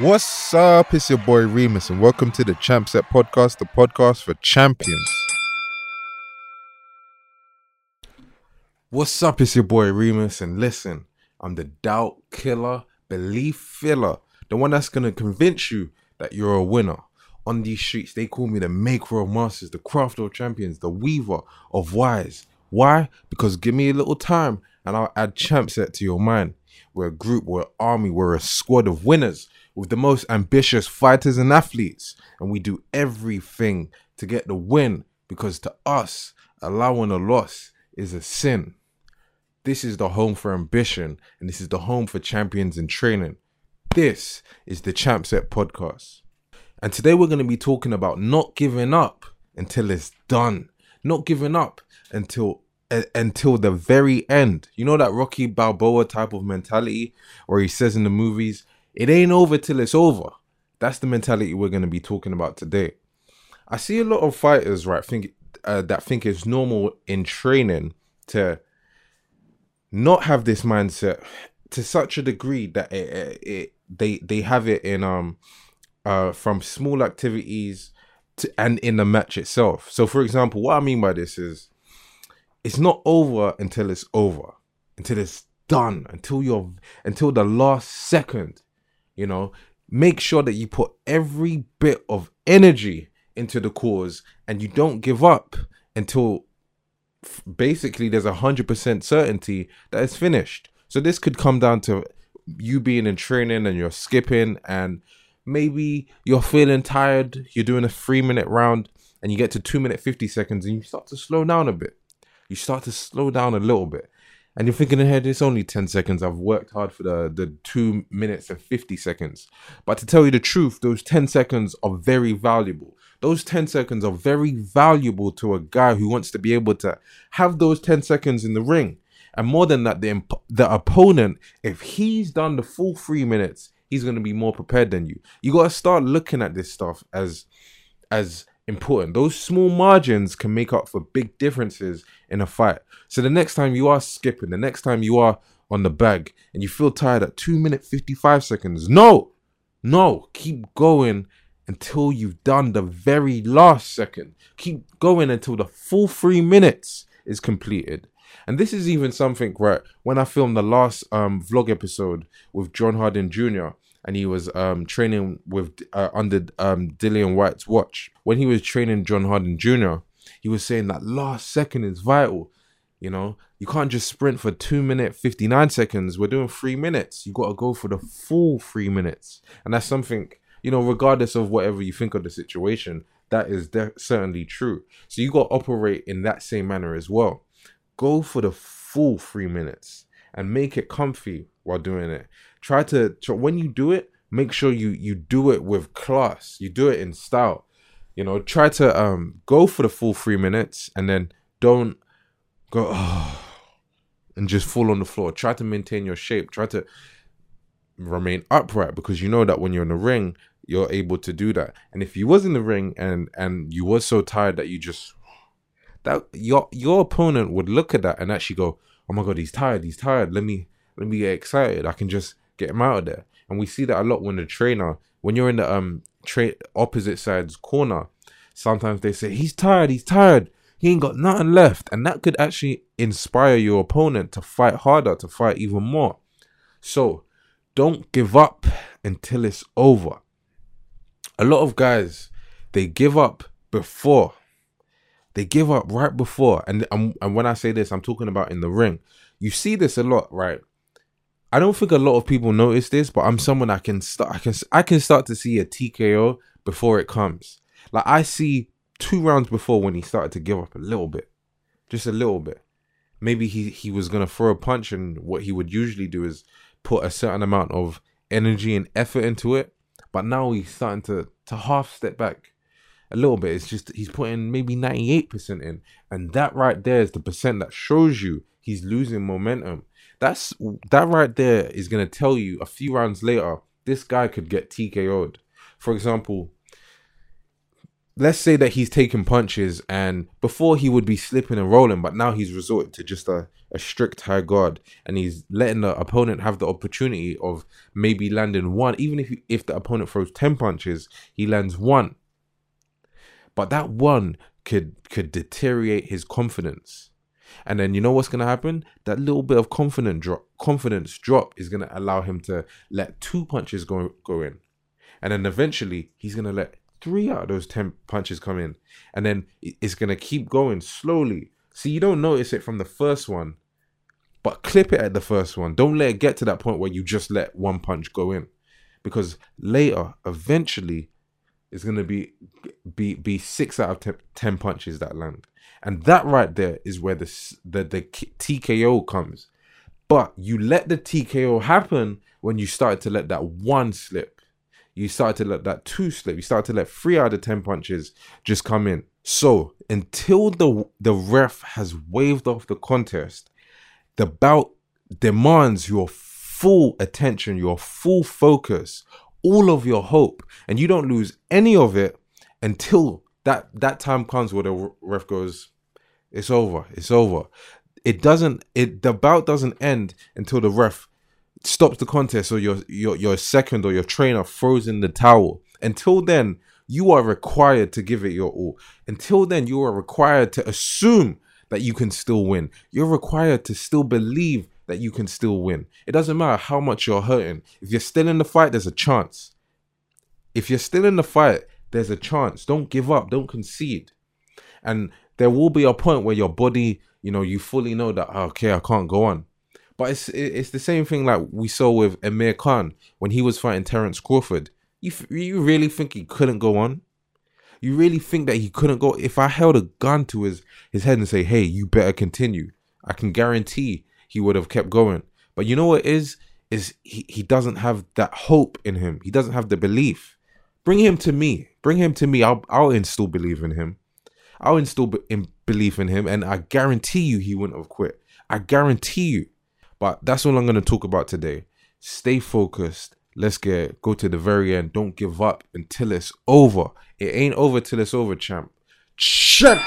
What's up? It's your boy Remus, and welcome to the Champ Set Podcast, the podcast for champions. What's up? It's your boy Remus, and listen, I'm the doubt killer, belief filler, the one that's gonna convince you that you're a winner. On these streets, they call me the maker of masters, the crafter of champions, the weaver of wise. Why? Because give me a little time, and I'll add Champ Set to your mind. We're a group, we're an army, we're a squad of winners with the most ambitious fighters and athletes. And we do everything to get the win because to us, allowing a loss is a sin. This is the home for ambition and this is the home for champions in training. This is the Champ Set podcast. And today we're going to be talking about not giving up until it's done. Not giving up until uh, until the very end. You know that Rocky Balboa type of mentality where he says in the movies, it ain't over till it's over. That's the mentality we're going to be talking about today. I see a lot of fighters, right, think uh, that think it's normal in training to not have this mindset to such a degree that it, it, it they they have it in um uh from small activities to and in the match itself. So for example, what I mean by this is it's not over until it's over, until it's done, until you're until the last second. You know, make sure that you put every bit of energy into the cause and you don't give up until f- basically there's a hundred percent certainty that it's finished. So this could come down to you being in training and you're skipping and maybe you're feeling tired, you're doing a three minute round and you get to two minute 50 seconds and you start to slow down a bit. You start to slow down a little bit. And you're thinking ahead, it's only 10 seconds. I've worked hard for the, the two minutes and 50 seconds. But to tell you the truth, those 10 seconds are very valuable. Those 10 seconds are very valuable to a guy who wants to be able to have those 10 seconds in the ring. And more than that, the, imp- the opponent, if he's done the full three minutes, he's going to be more prepared than you. You got to start looking at this stuff as as important. Those small margins can make up for big differences in a fight. So the next time you are skipping, the next time you are on the bag and you feel tired at 2 minute 55 seconds, no, no, keep going until you've done the very last second. Keep going until the full three minutes is completed. And this is even something, right? When I filmed the last um, vlog episode with John Harding Jr., and he was um, training with uh, under um, Dillian Whyte's watch. When he was training John Harding Jr., he was saying that last second is vital. You know, you can't just sprint for two minute fifty nine seconds. We're doing three minutes. You got to go for the full three minutes, and that's something you know, regardless of whatever you think of the situation, that is de- certainly true. So you got to operate in that same manner as well. Go for the full three minutes and make it comfy while doing it. Try to try, when you do it, make sure you you do it with class. You do it in style. You know, try to um go for the full three minutes and then don't go oh, and just fall on the floor. Try to maintain your shape. Try to remain upright because you know that when you're in the ring, you're able to do that. And if you was in the ring and and you was so tired that you just that your your opponent would look at that and actually go, "Oh my god, he's tired. He's tired. Let me let me get excited. I can just get him out of there." And we see that a lot when the trainer, when you're in the um tra- opposite side's corner, sometimes they say, "He's tired. He's tired. He ain't got nothing left," and that could actually inspire your opponent to fight harder, to fight even more. So, don't give up until it's over. A lot of guys, they give up before they give up right before. And, and and when I say this, I'm talking about in the ring. You see this a lot, right? I don't think a lot of people notice this, but I'm someone I can start. I can I can start to see a TKO before it comes. Like I see two rounds before when he started to give up a little bit, just a little bit. Maybe he he was gonna throw a punch, and what he would usually do is put a certain amount of energy and effort into it. But now he's starting to to half step back a little bit. It's just he's putting maybe 98% in. And that right there is the percent that shows you he's losing momentum. That's that right there is gonna tell you a few rounds later, this guy could get TKO'd. For example, let's say that he's taking punches and before he would be slipping and rolling, but now he's resorted to just a, a strict high guard and he's letting the opponent have the opportunity of maybe landing one. Even if if the opponent throws 10 punches, he lands one. But that one could could deteriorate his confidence. And then you know what's gonna happen? That little bit of confidence drop confidence drop is gonna allow him to let two punches go go in. And then eventually he's gonna let three out of those 10 punches come in. And then it's going to keep going slowly. So you don't notice it from the first one, but clip it at the first one. Don't let it get to that point where you just let one punch go in. Because later, eventually, it's going to be, be, be six out of ten, 10 punches that land. And that right there is where the, the, the TKO comes. But you let the TKO happen when you started to let that one slip you started to let that two slip. You started to let three out of ten punches just come in. So until the the ref has waved off the contest, the bout demands your full attention, your full focus, all of your hope, and you don't lose any of it until that that time comes where the ref goes, "It's over. It's over." It doesn't. It the bout doesn't end until the ref stops the contest or your your your second or your trainer throws in the towel. Until then, you are required to give it your all. Until then, you are required to assume that you can still win. You're required to still believe that you can still win. It doesn't matter how much you're hurting. If you're still in the fight, there's a chance. If you're still in the fight, there's a chance. Don't give up. Don't concede. And there will be a point where your body, you know, you fully know that ah, okay, I can't go on. But it's it's the same thing like we saw with Amir Khan when he was fighting Terence Crawford. You you really think he couldn't go on? You really think that he couldn't go? If I held a gun to his his head and say, "Hey, you better continue," I can guarantee he would have kept going. But you know what is is he, he doesn't have that hope in him. He doesn't have the belief. Bring him to me. Bring him to me. I'll I'll instill belief in him. I'll instill in belief in him, and I guarantee you he wouldn't have quit. I guarantee you. But that's all I'm going to talk about today. Stay focused. Let's get go to the very end. Don't give up until it's over. It ain't over till it's over, champ. Champ.